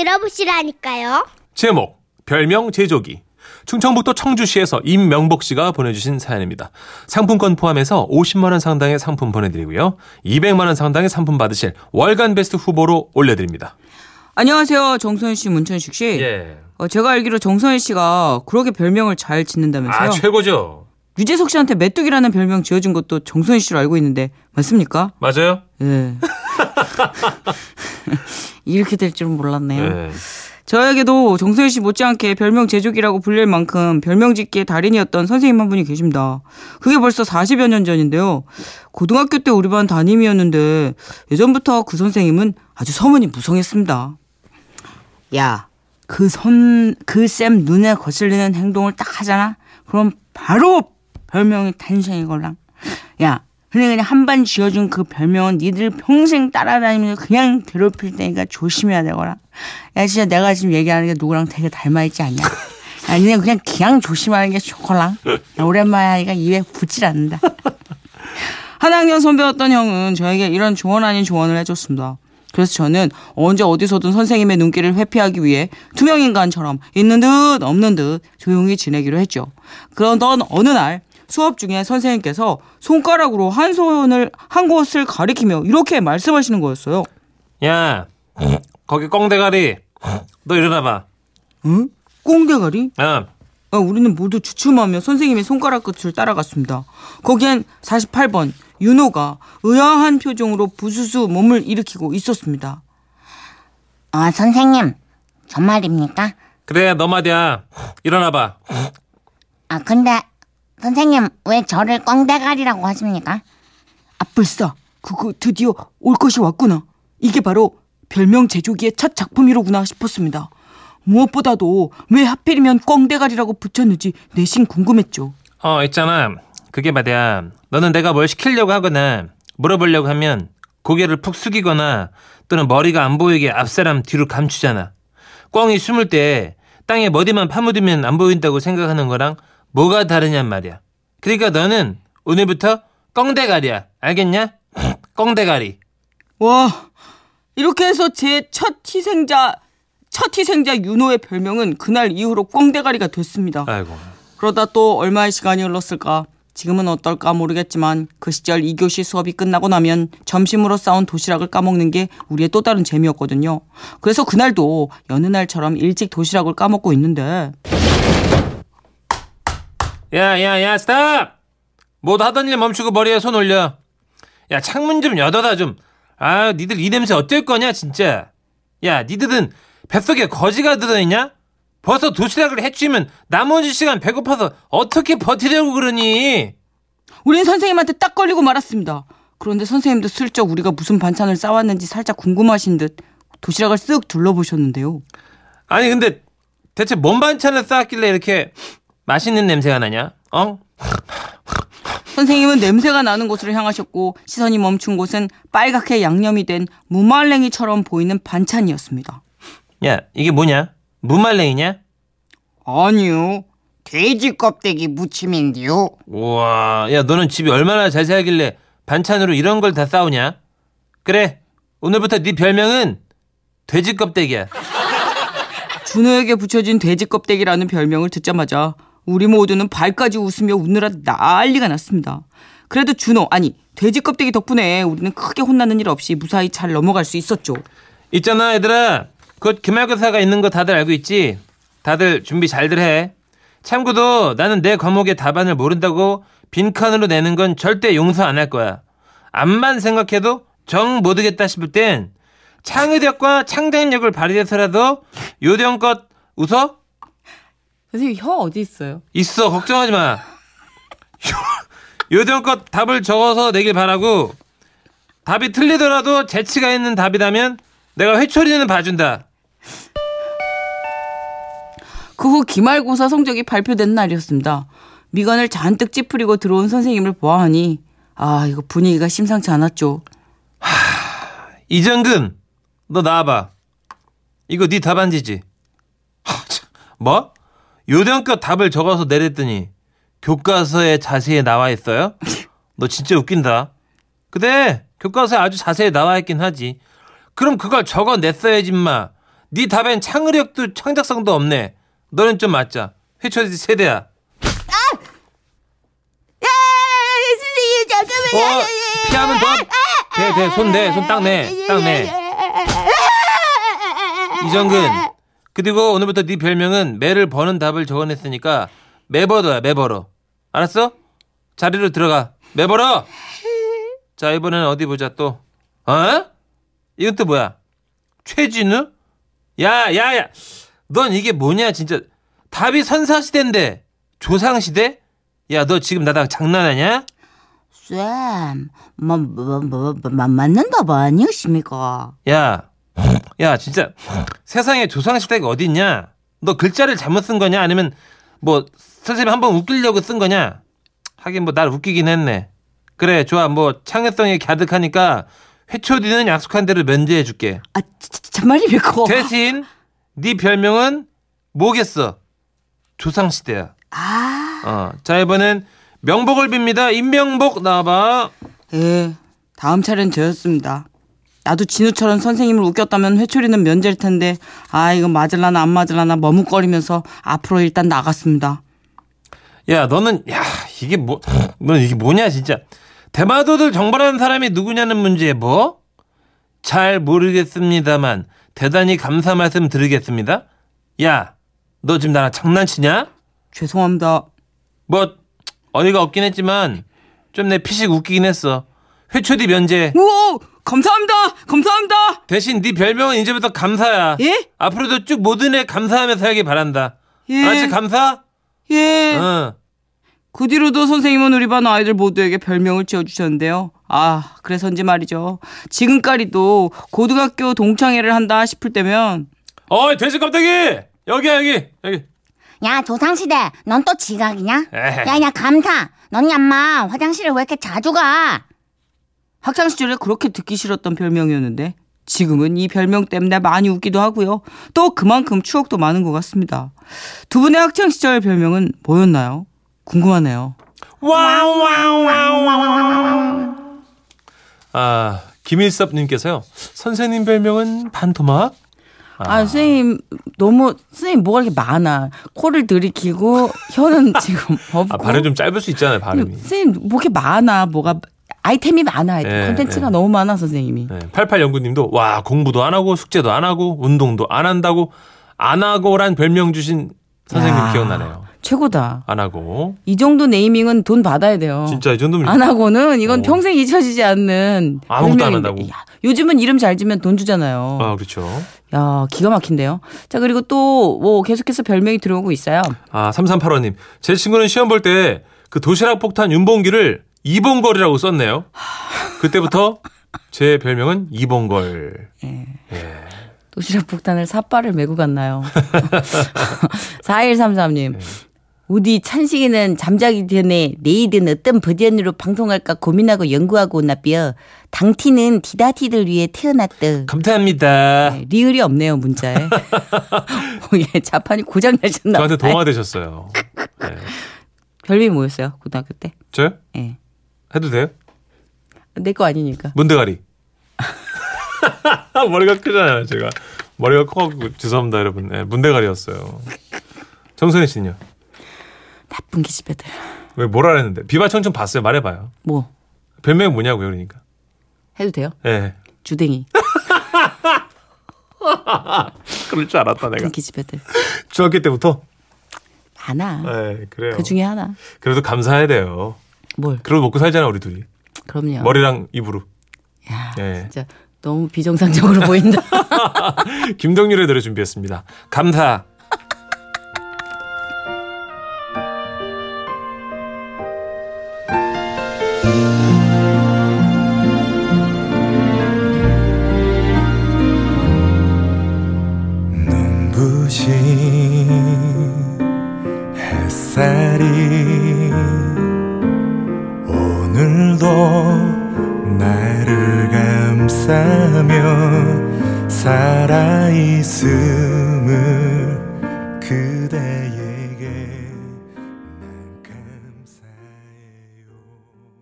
들어보시라니까요. 제목 별명 제조기 충청북도 청주시에서 임명복 씨가 보내주신 사연입니다. 상품권 포함해서 50만 원 상당의 상품 보내드리고요. 200만 원 상당의 상품 받으실 월간 베스트 후보로 올려드립니다. 안녕하세요. 정선희 씨, 문천식 씨. 예. 어, 제가 알기로 정선희 씨가 그렇게 별명을 잘 짓는다면서요. 아 최고죠. 유재석 씨한테 메뚜기라는 별명 지어준 것도 정선희 씨로 알고 있는데 맞습니까? 맞아요? 예. 이렇게 될 줄은 몰랐네요. 예. 저에게도 정선희 씨 못지않게 별명 제조기라고 불릴 만큼 별명 짓기의 달인이었던 선생님 한 분이 계십니다. 그게 벌써 40여 년 전인데요. 고등학교 때 우리 반 담임이었는데 예전부터 그 선생님은 아주 서문이 무성했습니다. 야, 그 선, 그 쌤 눈에 거슬리는 행동을 딱 하잖아? 그럼 바로 별명이 탄생이걸랑. 야, 그냥 한번 지어준 그 별명은 니들 평생 따라다니면서 그냥 괴롭힐 테니까 조심해야 되거라. 야, 진짜 내가 지금 얘기하는 게 누구랑 되게 닮아있지 않냐? 야, 니네 그냥 그냥 조심하는 게 좋거랑. 야, 오랜만에 하니까 입에 붙질 않는다. 한 학년 선배였던 형은 저에게 이런 조언 아닌 조언을 해줬습니다. 그래서 저는 언제 어디서든 선생님의 눈길을 회피하기 위해 투명인간처럼 있는 듯 없는 듯 조용히 지내기로 했죠. 그러던 어느 날 수업 중에 선생님께서 손가락으로 한 손을 한 곳을 가리키며 이렇게 말씀하시는 거였어요. 야 거기 꽁대가리 너 일어나봐. 응? 꽁대가리? 어. 아, 우리는 모두 주춤하며 선생님의 손가락 끝을 따라갔습니다. 거기엔 48번 윤호가 의아한 표정으로 부수수 몸을 일으키고 있었습니다. 아, 선생님, 저 말입니까? 그래 너 말이야. 일어나봐. 아, 근데, 선생님, 왜 저를 꽁대가리라고 하십니까? 아, 불싸. 그거 드디어 올 것이 왔구나. 이게 바로 별명 제조기의 첫 작품이로구나 싶었습니다. 무엇보다도 왜 하필이면 꽁대가리라고 붙였는지 내심 궁금했죠. 어 있잖아. 그게 말이야. 너는 내가 뭘 시키려고 하거나 물어보려고 하면 고개를 푹 숙이거나 또는 머리가 안 보이게 앞사람 뒤로 감추잖아. 꽝이 숨을 때 땅에 머리만 파묻으면 안 보인다고 생각하는 거랑 뭐가 다르냔 말이야. 그러니까 너는 오늘부터 꽁대가리야. 알겠냐? 꽁대가리. 와, 이렇게 해서 제 첫 희생자, 첫 희생자 윤호의 별명은 그날 이후로 꽁대가리가 됐습니다. 아이고. 그러다 또 얼마의 시간이 흘렀을까? 지금은 어떨까 모르겠지만 그 시절 2교시 수업이 끝나고 나면 점심으로 싸온 도시락을 까먹는 게 우리의 또 다른 재미였거든요. 그래서 그날도 여느 날처럼 일찍 도시락을 까먹고 있는데 야, 야, 야, 스탑! 모두 하던 일 멈추고 머리에 손 올려. 야, 창문 좀 여닫아 좀. 아, 니들 이 냄새 어쩔 거냐, 진짜. 야, 니들은 뱃속에 거지가 들어있냐? 벌써 도시락을 해치우면 나머지 시간 배고파서 어떻게 버티려고 그러니? 우린 선생님한테 딱 걸리고 말았습니다. 그런데 선생님도 슬쩍 우리가 무슨 반찬을 싸왔는지 살짝 궁금하신 듯 도시락을 쓱 둘러보셨는데요. 아니, 근데 대체 뭔 반찬을 쌓았길래 이렇게 맛있는 냄새가 나냐? 어? 선생님은 냄새가 나는 곳으로 향하셨고 시선이 멈춘 곳은 빨갛게 양념이 된 무말랭이처럼 보이는 반찬이었습니다. 야, 이게 뭐냐? 무말랭이냐? 아니요. 돼지 껍데기 무침인데요. 우와, 야, 너는 집이 얼마나 잘 살길래 반찬으로 이런 걸 다 싸우냐? 그래, 오늘부터 네 별명은 돼지 껍데기야. 준호에게 붙여진 돼지 껍데기라는 별명을 듣자마자 우리 모두는 발까지 웃으며 웃느라 난리가 났습니다. 그래도 준호 아니 돼지 껍데기 덕분에 우리는 크게 혼나는 일 없이 무사히 잘 넘어갈 수 있었죠. 있잖아, 얘들아. 곧 기말고사가 있는 거 다들 알고 있지? 다들 준비 잘들 해. 참고도 나는 내 과목의 답안을 모른다고 빈칸으로 내는 건 절대 용서 안 할 거야. 암만 생각해도 정 못하겠다 싶을 땐 창의력과 창작력을 발휘해서라도 요령껏 웃어? 선생님 혀 어디 있어요? 있어 걱정하지 마. 요령껏 답을 적어서 내길 바라고 답이 틀리더라도 재치가 있는 답이라면 내가 회초리는 봐준다. 그 후 기말고사 성적이 발표된 날이었습니다. 미간을 잔뜩 찌푸리고 들어온 선생님을 보아하니 아 이거 분위기가 심상치 않았죠. 이정근, 너 나와봐. 이거 네 답안지지? 하, 참, 뭐? 요령껏 답을 적어서 내랬더니 교과서에 자세히 나와 있어요? 너 진짜 웃긴다. 그래, 교과서에 아주 자세히 나와 있긴 하지. 그럼 그걸 적어냈어야지, 마. 네 답엔 창의력도 창작성도 없네. 너는 좀 맞자. 회초리 세대야. 선생님 잠깐만요. 어, 피하면 더. 대, 대, 손 대, 손딱 내, 딱 내. 이정근. 그리고 오늘부터 네 별명은 매를 버는 답을 적어냈으니까 매버더야, 매버러. 알았어? 자리로 들어가. 매버러! 자, 이번에는 어디 보자, 또. 어? 이건 또 뭐야? 최진우? 야, 야, 야. 넌 이게 뭐냐, 진짜. 답이 선사시대인데. 조상시대? 야, 너 지금 나랑 장난하냐? 쌤, 뭐, 뭐, 뭐, 뭐, 맞는다 봐 아니십니까? 야, 야, 진짜 세상에 조상시대가 어딨냐? 너 글자를 잘못 쓴 거냐? 아니면 뭐 선생님 한번 웃기려고 쓴 거냐? 하긴 뭐 날 웃기긴 했네. 그래, 좋아. 뭐 창의성이 가득하니까 회초디는 약속한 대로 면제해 줄게. 아, 참- 참말입니까? 대신 네 별명은 뭐겠어? 조상시대야. 아, 어, 자 이번엔 명복을 빕니다. 임명복 나와봐. 예. 다음 차례는 저였습니다. 나도 진우처럼 선생님을 웃겼다면 회초리는 면제일 텐데, 아, 이거 맞을라나 안 맞을라나 머뭇거리면서 앞으로 일단 나갔습니다. 야, 너는 야 이게 뭐, 넌 이게 뭐냐 진짜. 대마도들 정발하는 사람이 누구냐는 문제에 뭐? 잘 모르겠습니다만 대단히 감사 말씀 드리겠습니다. 야, 너 지금 나랑 장난치냐? 죄송합니다. 뭐 어이가 없긴 했지만 좀 내 피식 웃기긴 했어. 회초디 면제. 오! 감사합니다! 감사합니다! 대신 네 별명은 이제부터 감사야. 예? 앞으로도 쭉 모든 애 감사하면서 하길 바란다. 예. 알았지? 감사? 예. 어. 그 뒤로도 선생님은 우리 반 아이들 모두에게 별명을 지어주셨는데요. 아, 그래서인지 말이죠. 지금까지도 고등학교 동창회를 한다 싶을 때면 어이, 돼지 껍데기! 여기야, 여기, 여기. 야 조상시대, 넌 또 지각이냐? 에헤. 야, 야 감사. 넌 얌마 화장실에 왜 이렇게 자주 가? 학창 시절에 그렇게 듣기 싫었던 별명이었는데 지금은 이 별명 때문에 많이 웃기도 하고요. 또 그만큼 추억도 많은 것 같습니다. 두 분의 학창 시절 별명은 뭐였나요? 궁금하네요. 와와와와와. 아, 김일섭 님께서요. 선생님 별명은 반토막? 아, 선생님 너무 선생님 뭐가 이렇게 많아. 코를 들이키고 혀는 지금 없고. 아, 발음 좀 짧을 수 있잖아요, 발음이. 선생님 뭐 이렇게 많아. 뭐가 아이템이 많아. 아이템. 예, 콘텐츠가 예. 너무 많아 선생님이. 네, 8809님도 와, 공부도 안 하고 숙제도 안 하고 운동도 안 한다고 안 하고란 별명 주신 선생님 야. 기억나네요. 최고다. 안 하고. 이 정도 네이밍은 돈 받아야 돼요. 진짜 이 정도면 안 하고는 이건 어. 평생 잊혀지지 않는 아무것도 안. 한다고. 야, 요즘은 이름 잘 지면 돈 주잖아요. 아, 그렇죠. 야, 기가 막힌데요. 자, 그리고 또 뭐 계속해서 별명이 들어오고 있어요. 아, 3385님. 제 친구는 시험 볼 때 그 도시락 폭탄 윤봉기를 이봉걸이라고 썼네요. 그때부터 제 별명은 이봉걸. 도시락 폭탄을 삿발을 메고 갔나요? 4133님. 우리 찬식이는 잠자기 전에 내일은 어떤 버전으로 방송할까 고민하고 연구하고 나뼈. 당티는 디다티들 위해 태어났다. 감사합니다. 네, 리을이 없네요, 문자에. 어, 예, 자판이 고장 나셨나 저한테 봐요. 동화 되셨어요. 네. 별명이 뭐였어요, 고등학교 때? 저요? 예. 해도 돼요? 내 거 아니니까. 문대가리. 머리가 크잖아요, 제가. 머리가 커갖고 죄송합니다, 여러분. 네, 문대가리였어요. 정선희 씨는요? 나쁜 기집애들. 왜 뭐라 그랬는데? 비바청청 봤어요. 말해봐요. 뭐, 별명이 뭐냐고요, 그러니까. 해도 돼요? 예. 주댕이. 그럴 줄 알았다, 내가. 나쁜 기집애들. 중학교 때부터? 많아. 예, 그래요. 그 중에 하나. 그래도 감사해야 돼요. 뭘? 그러고 먹고 살잖아, 우리 둘이. 그럼요. 머리랑 입으로. 야, 예. 진짜 너무 비정상적으로 보인다. 김동률의 노래 준비했습니다. 감사. 눈부신 햇살이 감싸며 살아있음을 그대